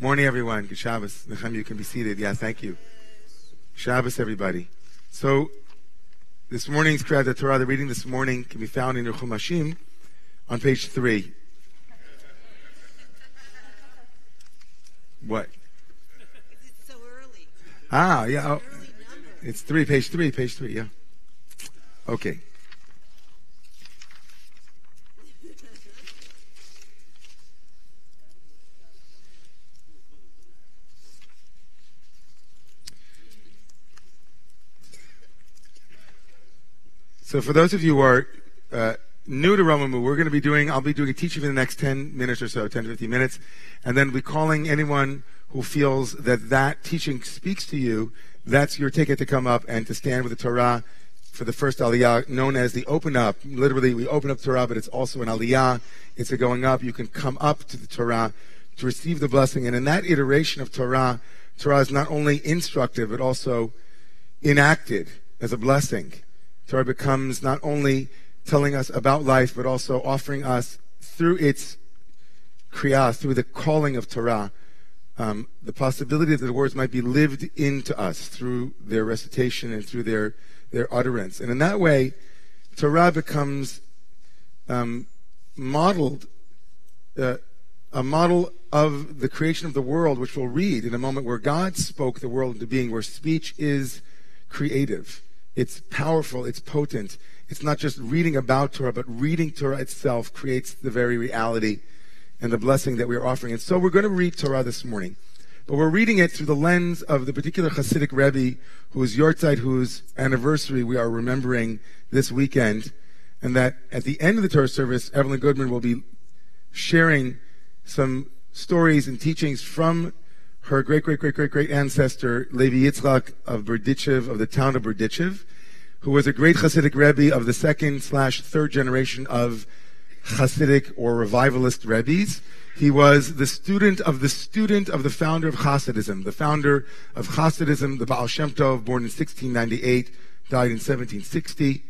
Morning, everyone. Good Shabbos. You can be seated. Yeah, thank you. Shabbos, everybody. So, this morning's Kriyat Torah, the reading this morning can be found in your Chumashim on page three. What? It's so early. Ah, yeah. Oh, it's three, page three, page three, yeah. Okay. So for those of you who are uh, new to Romemu, we're going to be doing, I'll be doing a teaching for the next 10 minutes or so, 10 to 15 minutes, and then be calling anyone who feels that that teaching speaks to you, that's your ticket to come up and to stand with the Torah for the first aliyah, known as the open up. Literally, we open up Torah, but it's also an aliyah. It's a going up. You can come up to the Torah to receive the blessing. And in that iteration of Torah, Torah is not only instructive, but also enacted as a blessing. Torah becomes not only telling us about life, but also offering us through its kriyah, through the calling of Torah, um, the possibility that the words might be lived into us through their recitation and through their their utterance. And in that way, Torah becomes um, modeled, uh, a model of the creation of the world, which we'll read in a moment, where God spoke the world into being, where speech is creative. It's powerful, it's potent. It's not just reading about Torah, but reading Torah itself creates the very reality and the blessing that we are offering. And so we're going to read Torah this morning. But we're reading it through the lens of the particular Hasidic Rebbe whose Yortzeit, whose anniversary we are remembering this weekend. And that at the end of the Torah service, Evelyn Goodman will be sharing some stories and teachings from her great, great, great, great, great ancestor, Levi Yitzchak of Berdichev, of the town of Berdichev, who was a great Hasidic Rebbe of the second slash third generation of Hasidic or revivalist Rebbe's. He was the student of the student of the founder of Hasidism, the founder of Hasidism, the Baal Shem Tov, born in 1698, died in 1760.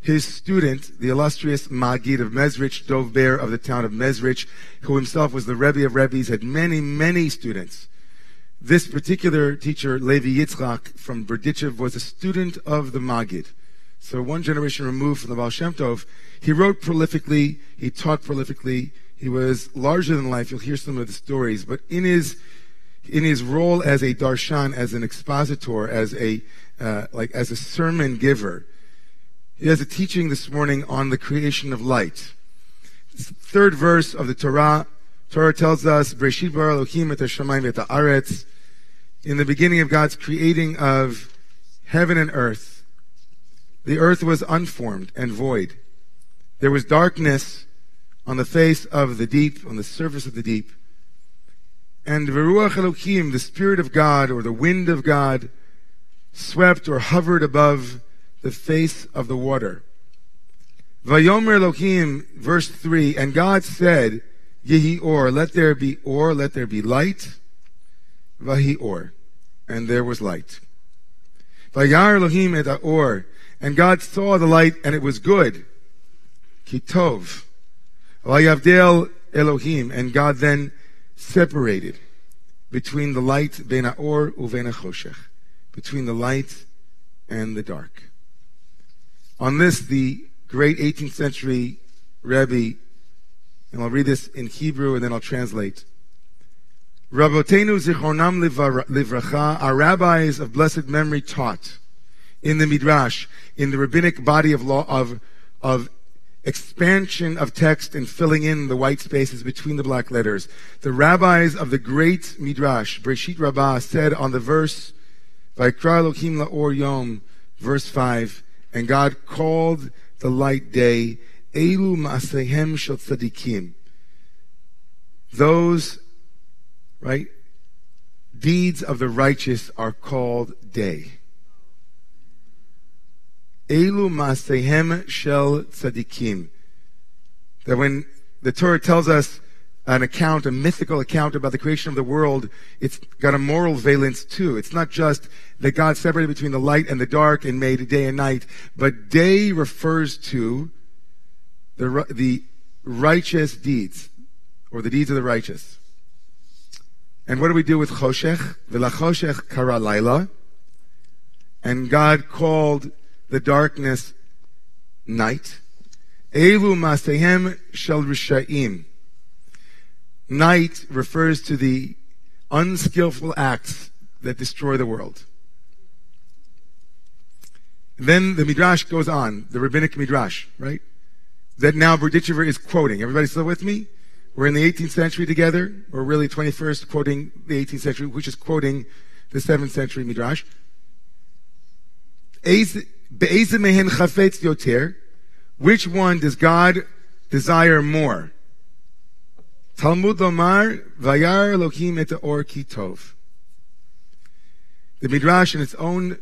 His student, the illustrious Magid of Mezrich, Dov Ber of the town of Mezrich, who himself was the Rebbe of Rebbe's, had many, many students. This particular teacher, Levi Yitzchak from Berdichev, was a student of the Magid. So one generation removed from the Baal Shem Tov. He wrote prolifically, he taught prolifically, he was larger than life. You'll hear some of the stories, but in his in his role as a darshan, as an expositor, as a uh, like as a sermon giver, he has a teaching this morning on the creation of light. Third verse of the Torah. Torah tells us, "Breshit bara Elohim et hashamayim et haaretz." In the beginning of God's creating of heaven and earth, the earth was unformed and void. There was darkness on the face of the deep, on the surface of the deep. And Veruach Elohim, the Spirit of God, or the wind of God, swept or hovered above the face of the water. Vayomer Elohim, verse 3, and God said, Yehi or, let there be or, let there be light. Vahi or, and there was light. Vayar Elohim et or, and God saw the light, and it was good. Kitov. Vayavdel Elohim, and God then separated between the light, ben or uven choshech, between the light and the dark. On this, the great 18th century Rebbe, and I'll read this in Hebrew and then I'll translate. Rabbotenu zichronam livracha, our rabbis of blessed memory taught in the Midrash, in the rabbinic body of law of, of expansion of text and filling in the white spaces between the black letters. The rabbis of the great Midrash, Breshit Rabbah, said on the verse, Vaikra Elohim la'or yom, verse 5, and God called the light day, Elu ma'asehem shel tzadikim. Those, right, deeds of the righteous are called day. Elu masehem shel tzadikim. That when the Torah tells us an account, a mythical account about the creation of the world, it's got a moral valence too. It's not just that God separated between the light and the dark and made day and night, but day refers to the, the righteous deeds, or the deeds of the righteous. And what do we do with Choshech? V'lachoshech kara laila. And God called the darkness night. Elu masehem shel risha'im. Night refers to the unskillful acts that destroy the world. Then the Midrash goes on, the rabbinic Midrash, right? That now Berdichever is quoting. Everybody still with me? We're in the 18th century together. We're really 21st quoting the 18th century, which is quoting the 7th century Midrash. Which one does God desire more? Talmud Lomar, Vayar Elohim et or kitov. The Midrash in its own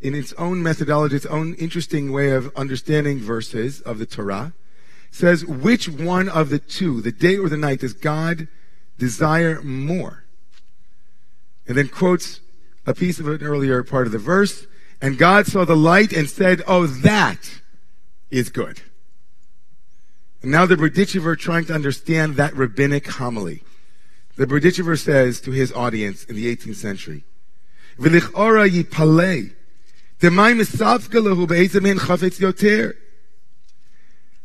in its own methodology, its own interesting way of understanding verses of the Torah, says which one of the two, the day or the night, does God desire more? And then quotes a piece of an earlier part of the verse, and God saw the light and said, Oh, that is good. And now the Berdichever trying to understand that rabbinic homily. The Berdichever says to his audience in the 18th century, V'lichora yipalei,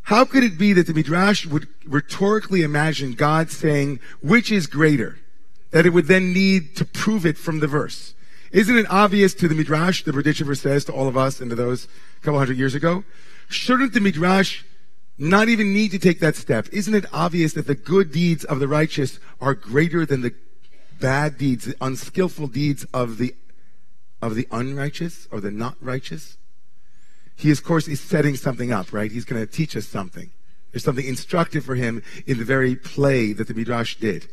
how could it be that the Midrash would rhetorically imagine God saying, which is greater? That it would then need to prove it from the verse. Isn't it obvious to the Midrash, the Berdichever says to all of us and to those a couple hundred years ago? Shouldn't the Midrash not even need to take that step. Isn't it obvious that the good deeds of the righteous are greater than the bad deeds, the unskillful deeds of the of the unrighteous or the not righteous? He, of course, is setting something up, right? He's going to teach us something. There's something instructive for him in the very play that the Midrash did.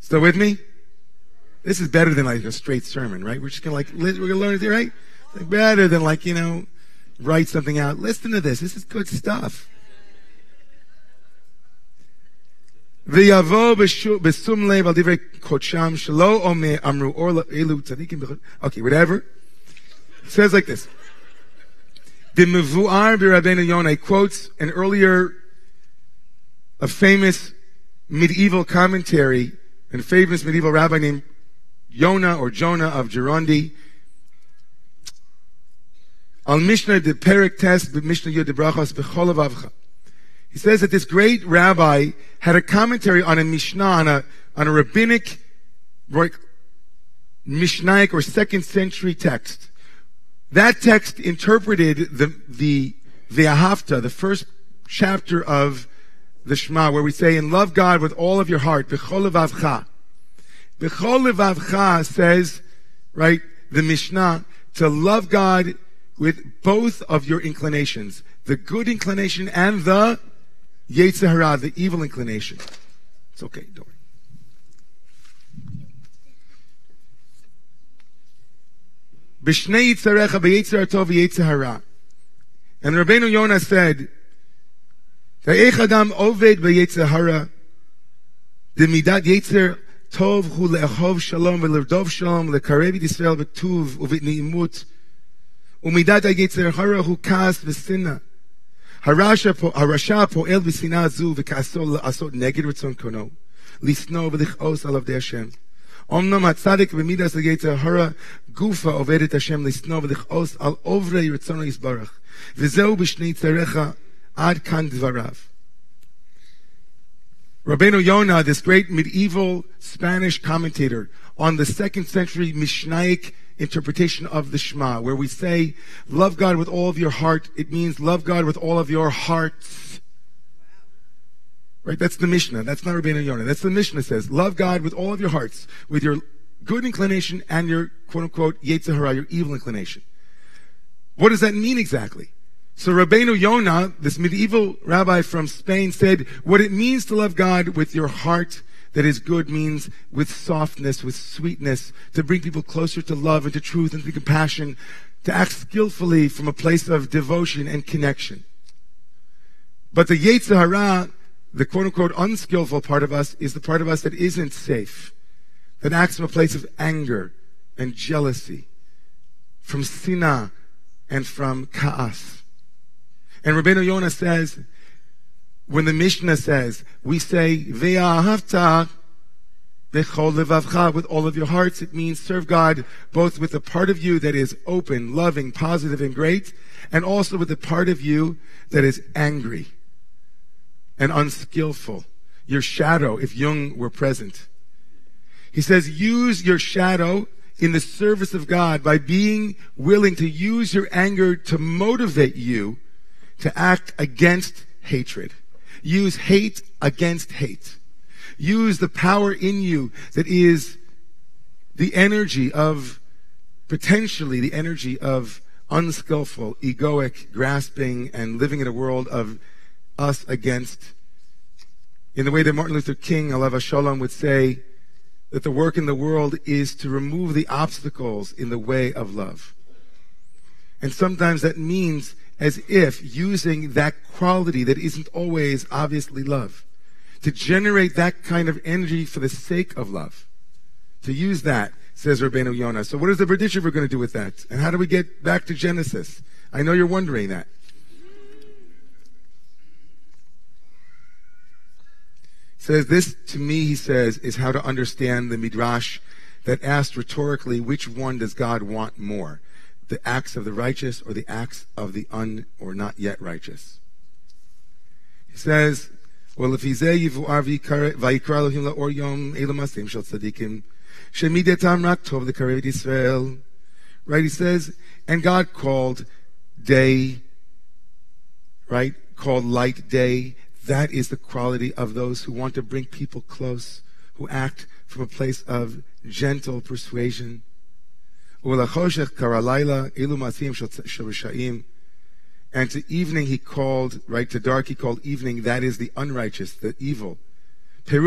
Still with me? This is better than like a straight sermon, right? We're just going to like, we're going to learn it, right? Like better than like, you know, write something out. Listen to this. This is good stuff. ויבוא בשום לב על דברי קודשם שלא אמרו אור אלו צדיקים Okay, whatever. It says like this. The Mevu'ar Rabbeinu Yonah quotes an earlier, a famous medieval commentary, and famous medieval rabbi named Yonah or Jonah of Gerondi. Al Mishnah de Perek Test, Mishnah de Brachos, Bechol. He says that this great rabbi had a commentary on a Mishnah, on a, on a rabbinic, Mishnaic or second century text. That text interpreted the, the, the Ahavta, the first chapter of the Shema, where we say, and love God with all of your heart, b'chol levavcha. B'chol levavcha says, right, the Mishnah, to love God with both of your inclinations, the good inclination and the Yetzer the evil inclination. It's okay, don't worry. B'shnei yitzarecha b'yetzer tov v'yetzer hara. And Rabbeinu Yonah said, Ta'ech adam oved b'yetzer hara, demidat yetzer tov hu le'achov shalom v'lerdov shalom le'karev Yisrael b'tuv u'v'ni'imut umidat ha'yetzer hara hu kas v'sinna. הרשע פועל בשנאה זו וכעסו לעשות נגד רצון קונו, לשנוא ולכעוס על עבדי השם. אמנם הצדיק במידס היצר הרע גופה עובד את השם לשנוא ולכעוס על עוברי רצונו יסברך. וזהו בשני צריך עד כאן דבריו. Rabbeinu Yonah, this great medieval Spanish commentator on the second century Mishnaic interpretation of the Shema, where we say, love God with all of your heart. It means love God with all of your hearts. Right? That's the Mishnah. That's not Rabbeinu Yonah. That's the Mishnah says, love God with all of your hearts, with your good inclination and your quote unquote Yetzer hara, your evil inclination. What does that mean exactly? So Rabbeinu Yonah, this medieval rabbi from Spain said, what it means to love God with your heart that is good means with softness, with sweetness, to bring people closer to love and to truth and to compassion, to act skillfully from a place of devotion and connection. But the Yetzer hara, the quote unquote unskillful part of us, is the part of us that isn't safe, that acts from a place of anger and jealousy, from sinah and from ka'as. And Rabbeinu Yonah says, when the Mishnah says, we say, Ve'ahavta Bechol levavcha, with all of your hearts. It means serve God both with the part of you that is open, loving, positive, and great, and also with the part of you that is angry and unskillful. Your shadow, if Jung were present. He says, use your shadow in the service of God by being willing to use your anger to motivate you to act against hatred. Use hate against hate. Use the power in you that is the energy of, potentially the energy of unskillful, egoic, grasping, and living in a world of us against. In the way that Martin Luther King, Alav Shalom, would say, that the work in the world is to remove the obstacles in the way of love. And sometimes that means as if using that quality that isn't always obviously love to generate that kind of energy for the sake of love. To use that, says Rabbeinu Yonah. So what is the Berditchever going to do with that? And how do we get back to Genesis? I know you're wondering that. Says this to me, he says, is how to understand the Midrash that asked rhetorically, which one does God want more? The acts of the righteous or the acts of the un or not yet righteous? He says, well, if he's. Right? He says, and God called day, right? Called light day. That is the quality of those who want to bring people close, who act from a place of gentle persuasion. And to evening he called, right, to dark he called evening, that is the unrighteous, the evil. He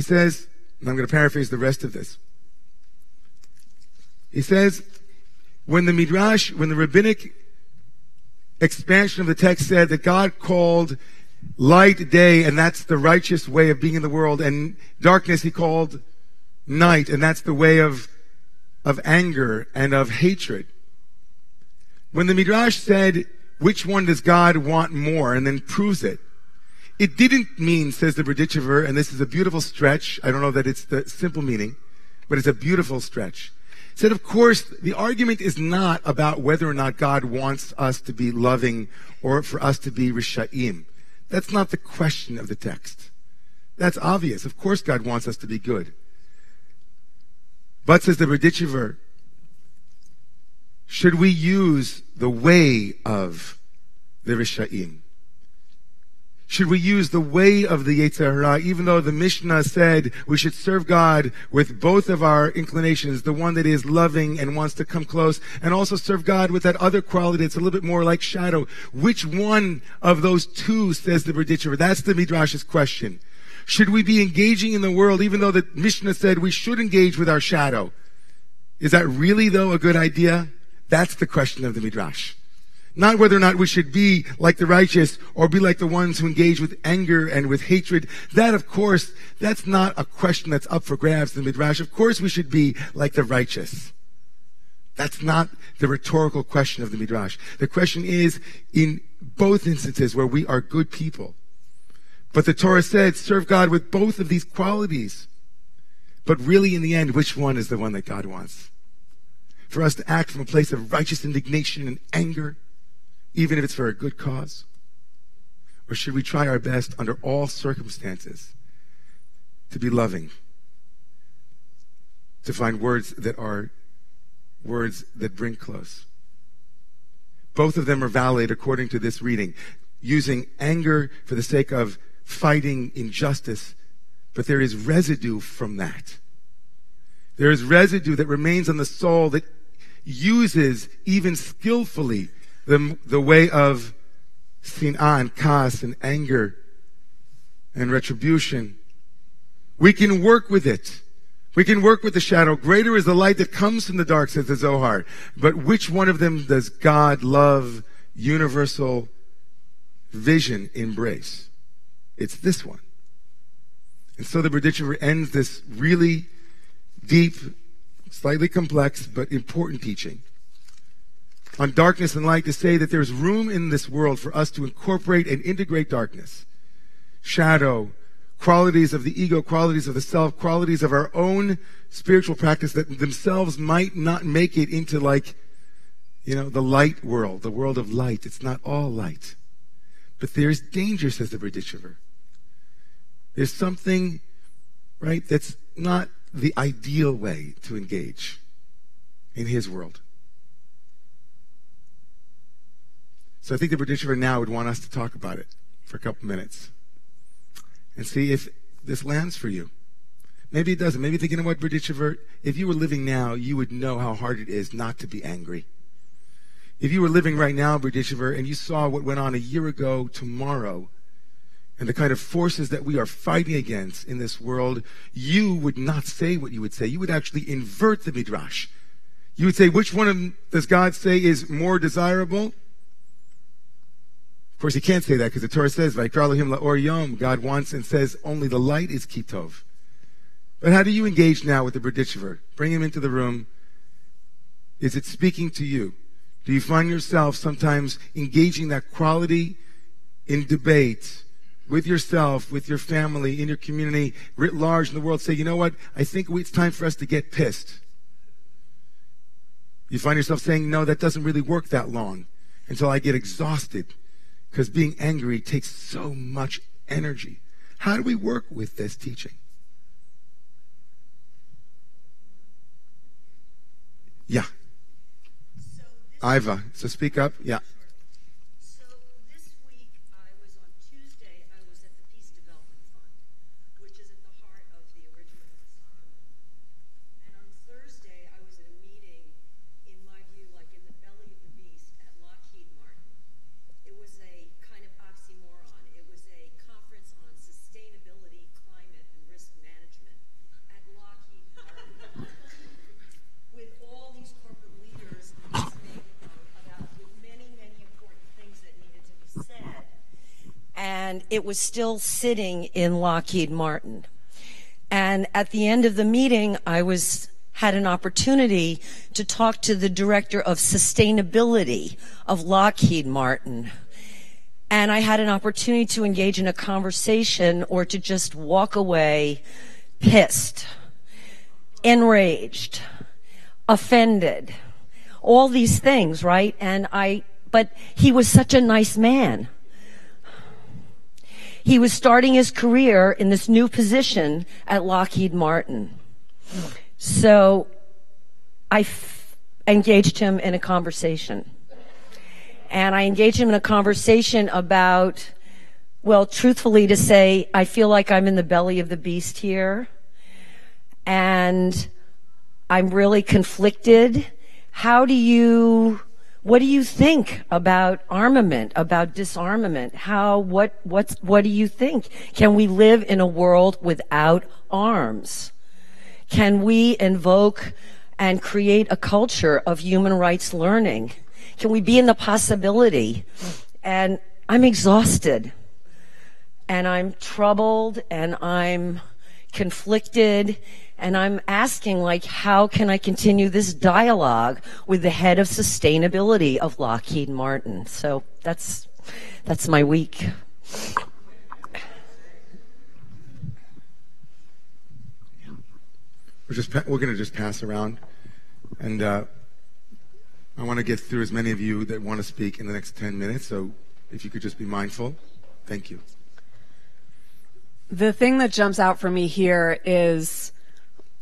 says, and I'm going to paraphrase the rest of this. He says, when the Midrash, when the rabbinic expansion of the text said that God called light day, and that's the righteous way of being in the world, and darkness he called night, and that's the way of, of anger and of hatred. When the Midrash said, which one does God want more, and then proves it, it didn't mean, says the Berditchever, and this is a beautiful stretch. I don't know that it's the simple meaning, but it's a beautiful stretch. Said, of course, the argument is not about whether or not God wants us to be loving or for us to be risha'im. That's not the question of the text. That's obvious. Of course God wants us to be good. But says the Berditchever, should we use the way of the Risha'im? Should we use the way of the Yetzer Hara, even though the Mishnah said we should serve God with both of our inclinations, the one that is loving and wants to come close, and also serve God with that other quality that's a little bit more like shadow. Which one of those two, says the Berditchever? That's the Midrash's question. Should we be engaging in the world even though the Mishnah said we should engage with our shadow? Is that really though a good idea? That's the question of the Midrash. Not whether or not we should be like the righteous or be like the ones who engage with anger and with hatred. That, of course, that's not a question that's up for grabs in the Midrash. Of course we should be like the righteous. That's not the rhetorical question of the Midrash. The question is, in both instances where we are good people, but the Torah said, serve God with both of these qualities. But really, in the end, which one is the one that God wants? For us to act from a place of righteous indignation and anger, even if it's for a good cause? Or should we try our best under all circumstances to be loving? To find words that are words that bring close. Both of them are valid according to this reading. Using anger for the sake of fighting injustice, but there is residue from that. There is residue that remains on the soul that uses even skillfully the, the way of sin'ah and kas and anger and retribution. We can work with it. We can work with the shadow. Greater is the light that comes from the dark, says the Zohar. But which one of them does God, love, universal vision embrace? It's this one. And so the Berditchever ends this really deep, slightly complex, but important teaching on darkness and light to say that there's room in this world for us to incorporate and integrate darkness, shadow, qualities of the ego, qualities of the self, qualities of our own spiritual practice that themselves might not make it into like, you know, the light world, the world of light. It's not all light. But there's danger, says the Berdichever. There's something, right, that's not the ideal way to engage in his world. So I think the Berdichever now would want us to talk about it for a couple minutes and see if this lands for you. Maybe it doesn't. Maybe you think, you know what, Berdichever, if you were living now, you would know how hard it is not to be angry. If you were living right now, Berdichever, and you saw what went on a year ago tomorrow, and the kind of forces that we are fighting against in this world, you would not say what you would say. You would actually invert the midrash. You would say, which one of does God say is more desirable? Of course, you can't say that because the Torah says, him la'or yom, God wants and says only the light is kitov. But how do you engage now with the Berdichever? Bring him into the room. Is it speaking to you? Do you find yourself sometimes engaging that quality in debate with yourself, with your family, in your community, writ large in the world? Say, you know what? I think it's time for us to get pissed. You find yourself saying, no, that doesn't really work that long until I get exhausted because being angry takes so much energy. How do we work with this teaching? Yeah. So Iva, so speak up. Yeah. and it was still sitting in Lockheed Martin. And at the end of the meeting, I was had an opportunity to talk to the director of sustainability of Lockheed Martin. And I had an opportunity to engage in a conversation or to just walk away pissed, enraged, offended, all these things, right? And I, but he was such a nice man. He was starting his career in this new position at Lockheed Martin. So I f- engaged him in a conversation. And I engaged him in a conversation about, well, truthfully to say, I feel like I'm in the belly of the beast here. And I'm really conflicted. How do you what do you think about armament, about disarmament? How, what, what's, what do you think? Can we live in a world without arms? Can we invoke and create a culture of human rights learning? Can we be in the possibility? And I'm exhausted and I'm troubled and I'm conflicted and I'm asking, like, how can I continue this dialogue with the head of sustainability of Lockheed Martin? So that's, that's my week. We're just we're going to just pass around, and uh, I want to get through as many of you that want to speak in the next ten minutes. So if you could just be mindful, thank you. The thing that jumps out for me here is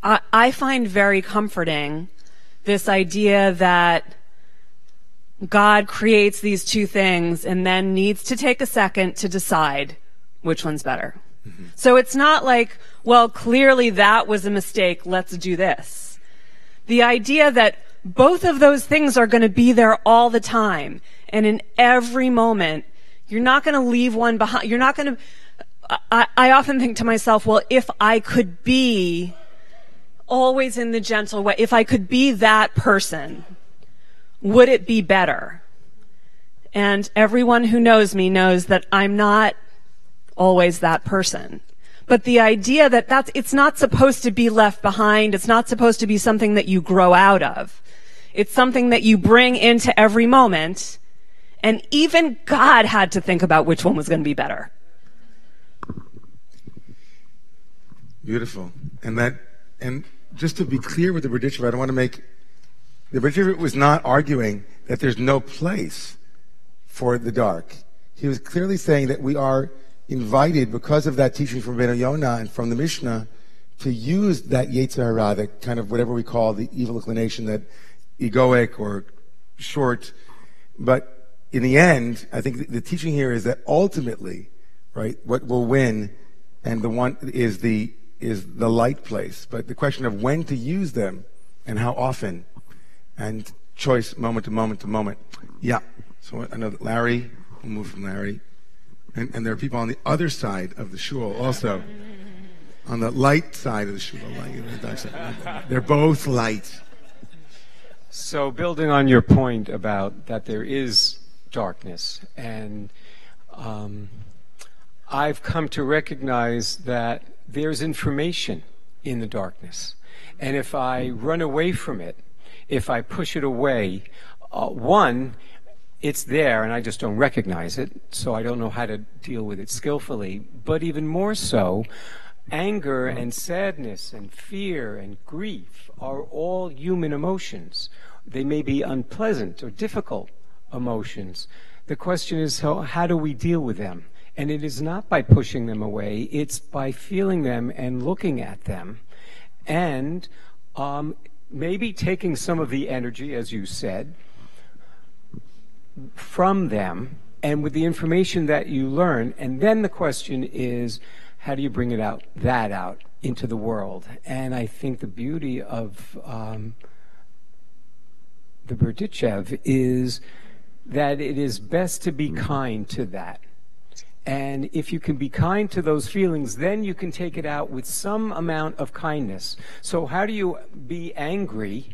I, I find very comforting this idea that God creates these two things and then needs to take a second to decide which one's better. Mm-hmm. So it's not like, well, clearly that was a mistake. Let's do this. The idea that both of those things are going to be there all the time. And in every moment, you're not going to leave one behind. You're not going to, I, I often think to myself, well, if I could be always in the gentle way. If I could be that person, would it be better? And everyone who knows me knows that I'm not always that person. But the idea that that's, it's not supposed to be left behind. It's not supposed to be something that you grow out of. It's something that you bring into every moment. And even God had to think about which one was going to be better. Beautiful. And that, and just to be clear with the Berdichev, I don't want to make, the Berdichev was not arguing that there's no place for the dark. He was clearly saying that we are invited because of that teaching from Ben Yonah and from the Mishnah to use that Yetzer Hara, that kind of whatever we call the evil inclination, that egoic or short. But in the end, I think the teaching here is that ultimately, right, what will win and the one is the is the light place. But the question of when to use them and how often and choice moment to moment to moment. Yeah. So I know that Larry, we'll move from Larry. And, and there are people on the other side of the shul also. On the light side of the shul. They're both light. So building on your point about that there is darkness and um, I've come to recognize that there's information in the darkness. And if I run away from it, if I push it away, uh, one, it's there and I just don't recognize it, so I don't know how to deal with it skillfully. But even more so, anger and sadness and fear and grief are all human emotions. They may be unpleasant or difficult emotions. The question is, how, how do we deal with them? And it is not by pushing them away, it's by feeling them and looking at them. And um, maybe taking some of the energy, as you said, from them and with the information that you learn. And then the question is, how do you bring it out, that out into the world? And I think the beauty of um, the Berdichev is that it is best to be kind to that. And if you can be kind to those feelings, then you can take it out with some amount of kindness. So, how do you be angry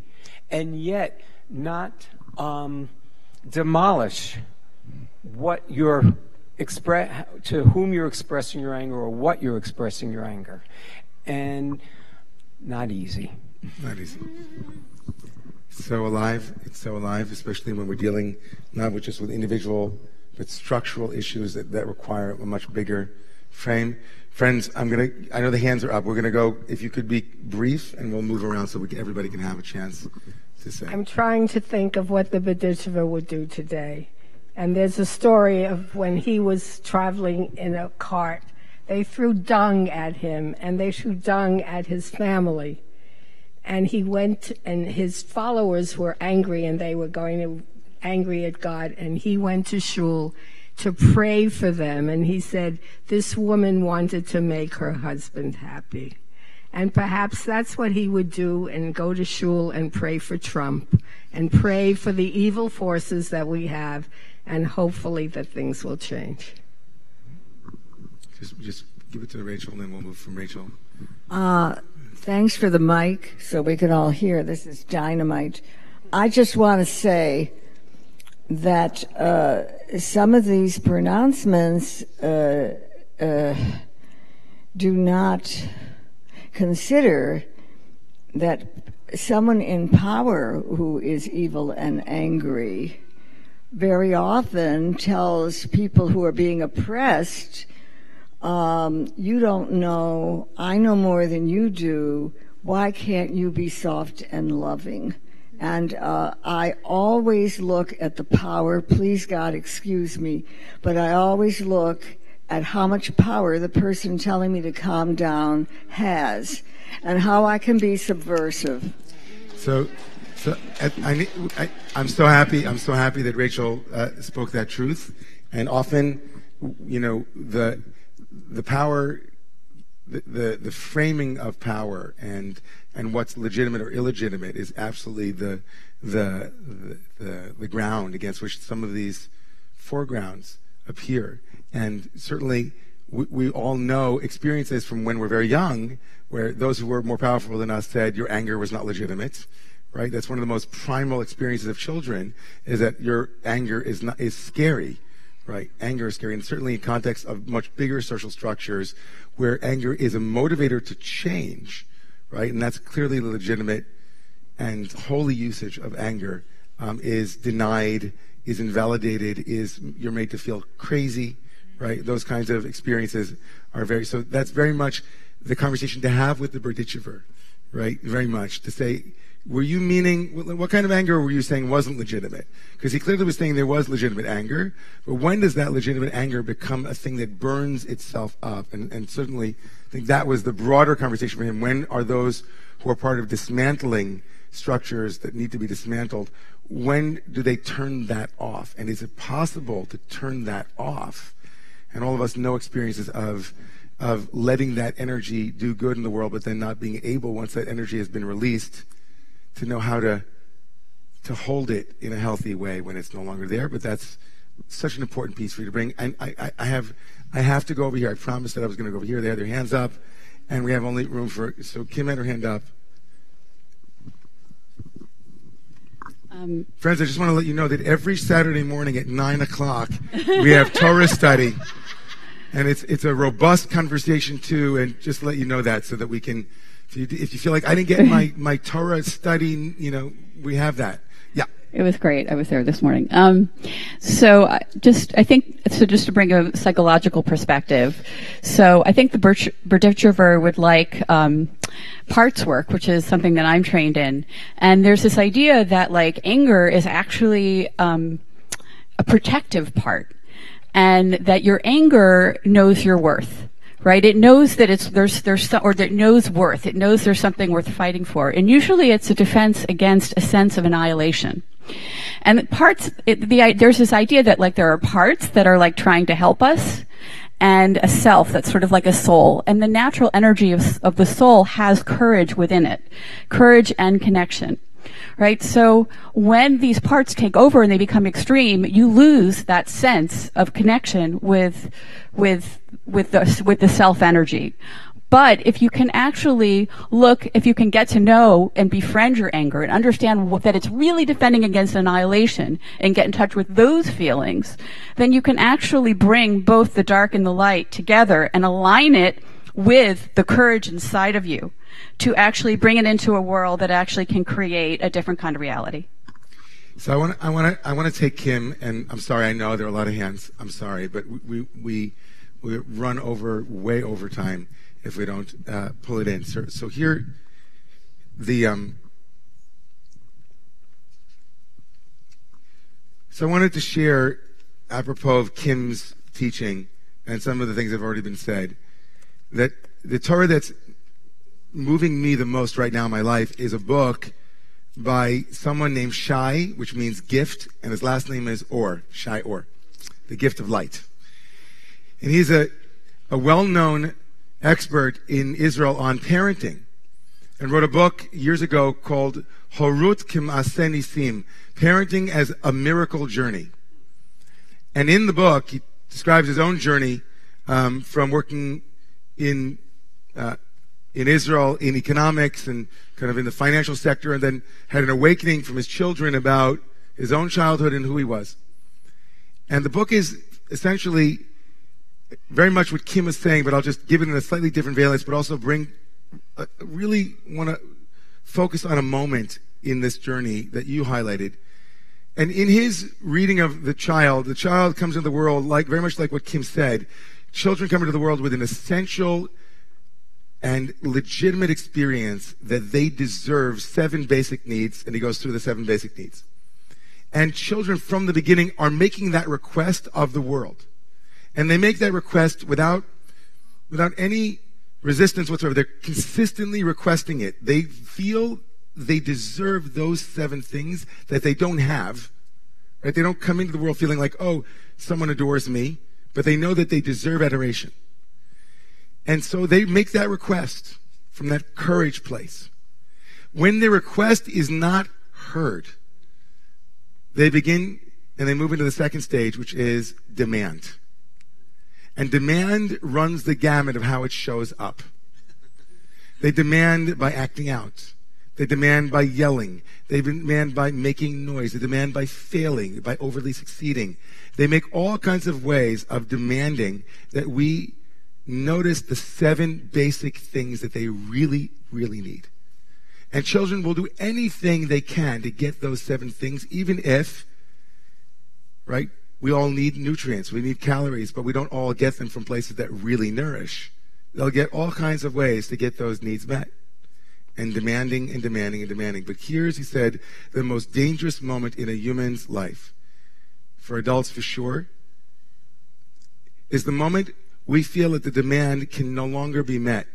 and yet not um, demolish what you're express to whom you're expressing your anger or what you're expressing your anger? And not easy. Not easy. So alive. It's so alive, especially when we're dealing not with just with individual but structural issues that, that require a much bigger frame. Friends, I'm gonna. I know the hands are up. We're gonna go. If you could be brief, and we'll move around so we can, everybody can have a chance to say. I'm trying to think of what the Berdichever would do today, and there's a story of when he was traveling in a cart. They threw dung at him, and they threw dung at his family, and he went, and his followers were angry, and they were going to angry at God, and he went to shul to pray for them. And he said, This woman wanted to make her husband happy. And perhaps that's what he would do and go to shul and pray for Trump and pray for the evil forces that we have, and hopefully that things will change. Just, just give it to Rachel, and then we'll move from Rachel. Uh, thanks for the mic so we can all hear. This is dynamite. I just want to say that uh, some of these pronouncements uh, uh, do not consider that someone in power who is evil and angry very often tells people who are being oppressed, um, You don't know, I know more than you do. Why can't you be soft and loving? And uh, I always look at the power, please God, excuse me, but I always look at how much power the person telling me to calm down has and how I can be subversive. So, so I, am so happy. I'm so happy that Rachel uh, spoke that truth. And often, you know, the the power, the, the the framing of power and and what's legitimate or illegitimate is absolutely the, the, the, the, ground against which some of these foregrounds appear. And certainly, we, we, all know experiences from when we're very young where those who were more powerful than us said your anger was not legitimate right? That's one of the most primal experiences of children is that your anger is not is scary right? Anger is scary. And certainly in context of much bigger social structures where anger is a motivator to change right? And that's clearly a legitimate and holy usage of anger um, is denied, is invalidated, is you're made to feel crazy, right? Those kinds of experiences are very, so that's very much the conversation to have with the Berdichever, right? Very much to say, were you meaning, what kind of anger were you saying wasn't legitimate? Because he clearly was saying there was legitimate anger, but when does that legitimate anger become a thing that burns itself up? And, and certainly, I think that was the broader conversation for him. When are those who are part of dismantling structures that need to be dismantled, when do they turn that off? And is it possible to turn that off? And all of us know experiences of of letting that energy do good in the world, but then not being able, once that energy has been released, to know how to to hold it in a healthy way when it's no longer there. But that's such an important piece for you to bring. And I, I, I have I have to go over here. I promised that I was going to go over here. They had their hands up, and we have only room for so Kim had her hand up. Um, Friends, I just want to let you know that every Saturday morning at nine o'clock we have Torah study, and it's it's a robust conversation too. And just let you know that so that we can, if you, if you feel like I didn't get my my Torah study, you know, we have that. Yeah. It was great. I was there this morning. Um, so just, I think, so just to bring a psychological perspective. So I think the Berditchever would like, um, parts work, which is something that I'm trained in. And there's this idea that like anger is actually, um, a protective part and that your anger knows your worth right? It knows that it's there's there's some, or that knows worth. It knows there's something worth fighting for, and usually it's a defense against a sense of annihilation. And parts, it, the, there's this idea that like there are parts that are like trying to help us and a self that's sort of like a soul. And the natural energy of, of the soul has courage within it. Courage and connection. Right? So when these parts take over and they become extreme, you lose that sense of connection with, with, with the, with the self energy. But if you can actually look, if you can get to know and befriend your anger and understand what, that it's really defending against annihilation and get in touch with those feelings, then you can actually bring both the dark and the light together and align it with the courage inside of you to actually bring it into a world that actually can create a different kind of reality. So I want to, I want to, I want to take Kim, and I'm sorry, I know there are a lot of hands. I'm sorry, but we, we, we run over, way over time if we don't uh, pull it in. So, so here, the um, so I wanted to share, apropos of Kim's teaching and some of the things that have already been said, that the Torah that's moving me the most right now in my life is a book by someone named Shai, which means gift, and his last name is Or, Shai Or, the gift of light. And he's a, a well-known expert in Israel on parenting and wrote a book years ago called Horut Kim'aseh Nisim, Parenting as a Miracle Journey. And in the book, he describes his own journey um, from working in uh, in Israel in economics and kind of in the financial sector, and then had an awakening from his children about his own childhood and who he was. And the book is essentially very much what Kim was saying, but I'll just give it in a slightly different valence, but also bring, uh, really want to focus on a moment in this journey that you highlighted. And in his reading of the child, the child comes into the world like, very much like what Kim said. Children come into the world with an essential and legitimate experience that they deserve seven basic needs, and he goes through the seven basic needs. And children from the beginning are making that request of the world. And they make that request without, without any resistance whatsoever. They're consistently requesting it. They feel they deserve those seven things that they don't have. Right? They don't come into the world feeling like, oh, someone adores me, but they know that they deserve adoration. And so they make that request from that courage place. When their request is not heard, they begin and they move into the second stage, which is demand. And demand runs the gamut of how it shows up. They demand by acting out. They demand by yelling. They demand by making noise. They demand by failing, by overly succeeding. They make all kinds of ways of demanding that we notice the seven basic things that they really, really need. And children will do anything they can to get those seven things, even if, right, we all need nutrients, we need calories, but we don't all get them from places that really nourish. They'll get all kinds of ways to get those needs met. And demanding and demanding and demanding. But here's, he said, the most dangerous moment in a human's life, for adults for sure, is the moment we feel that the demand can no longer be met.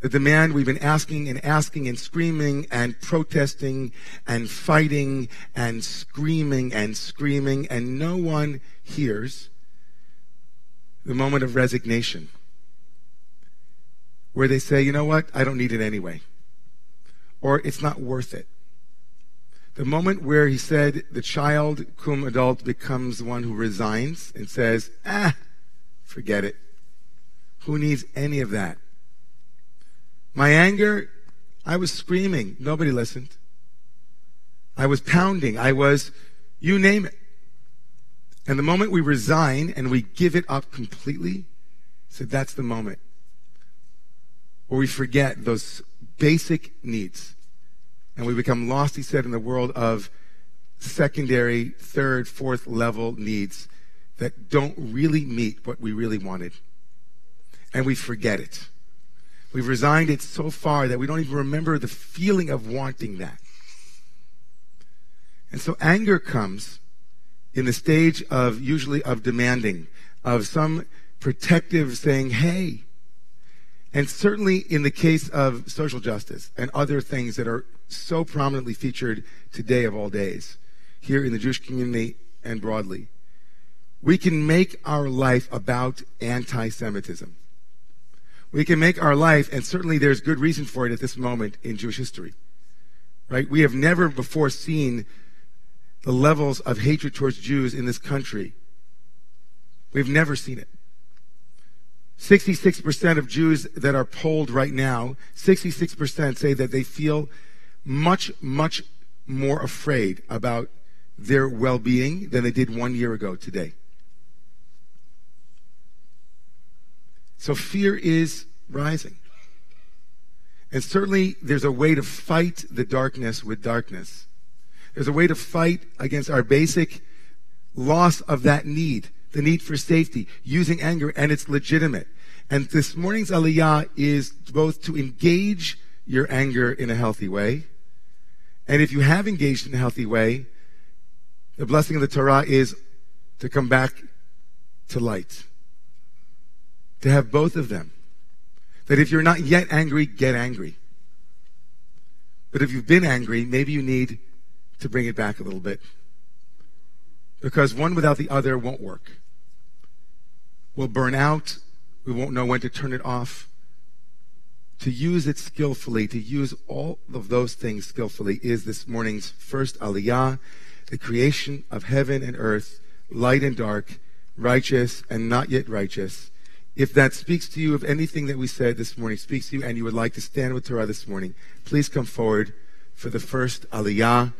The demand we've been asking and asking and screaming and protesting and fighting and screaming and screaming, and no one hears the moment of resignation where they say, you know what, I don't need it anyway. Or it's not worth it. The moment where he said the child cum adult becomes one who resigns and says, ah, forget it. Who needs any of that? My anger, I was screaming. Nobody listened. I was pounding. I was, you name it. And the moment we resign and we give it up completely, so that's the moment where we forget those basic needs and we become lost, he said, in the world of secondary, third, fourth level needs that don't really meet what we really wanted. And we forget it. We've resigned it so far that we don't even remember the feeling of wanting that. And so anger comes in the stage of usually of demanding, of some protective saying, hey, and certainly in the case of social justice and other things that are so prominently featured today of all days, here in the Jewish community and broadly, we can make our life about anti Semitism. We can make our life, and certainly there's good reason for it at this moment in Jewish history. Right? We have never before seen the levels of hatred towards Jews in this country. We've never seen it. 66% of Jews that are polled right now, 66% say that they feel much, much more afraid about their well being than they did one year ago today. So fear is rising. And certainly there's a way to fight the darkness with darkness. There's a way to fight against our basic loss of that need the need for safety, using anger, and it's legitimate. And this morning's aliyah is both to engage your anger in a healthy way, and if you have engaged in a healthy way, the blessing of the Torah is to come back to light. To have both of them. That if you're not yet angry, get angry. But if you've been angry, maybe you need to bring it back a little bit. Because one without the other won't work. We'll burn out. We won't know when to turn it off. To use it skillfully, to use all of those things skillfully, is this morning's first aliyah, the creation of heaven and earth, light and dark, righteous and not yet righteous. If that speaks to you, if anything that we said this morning speaks to you, and you would like to stand with Torah this morning, please come forward for the first aliyah.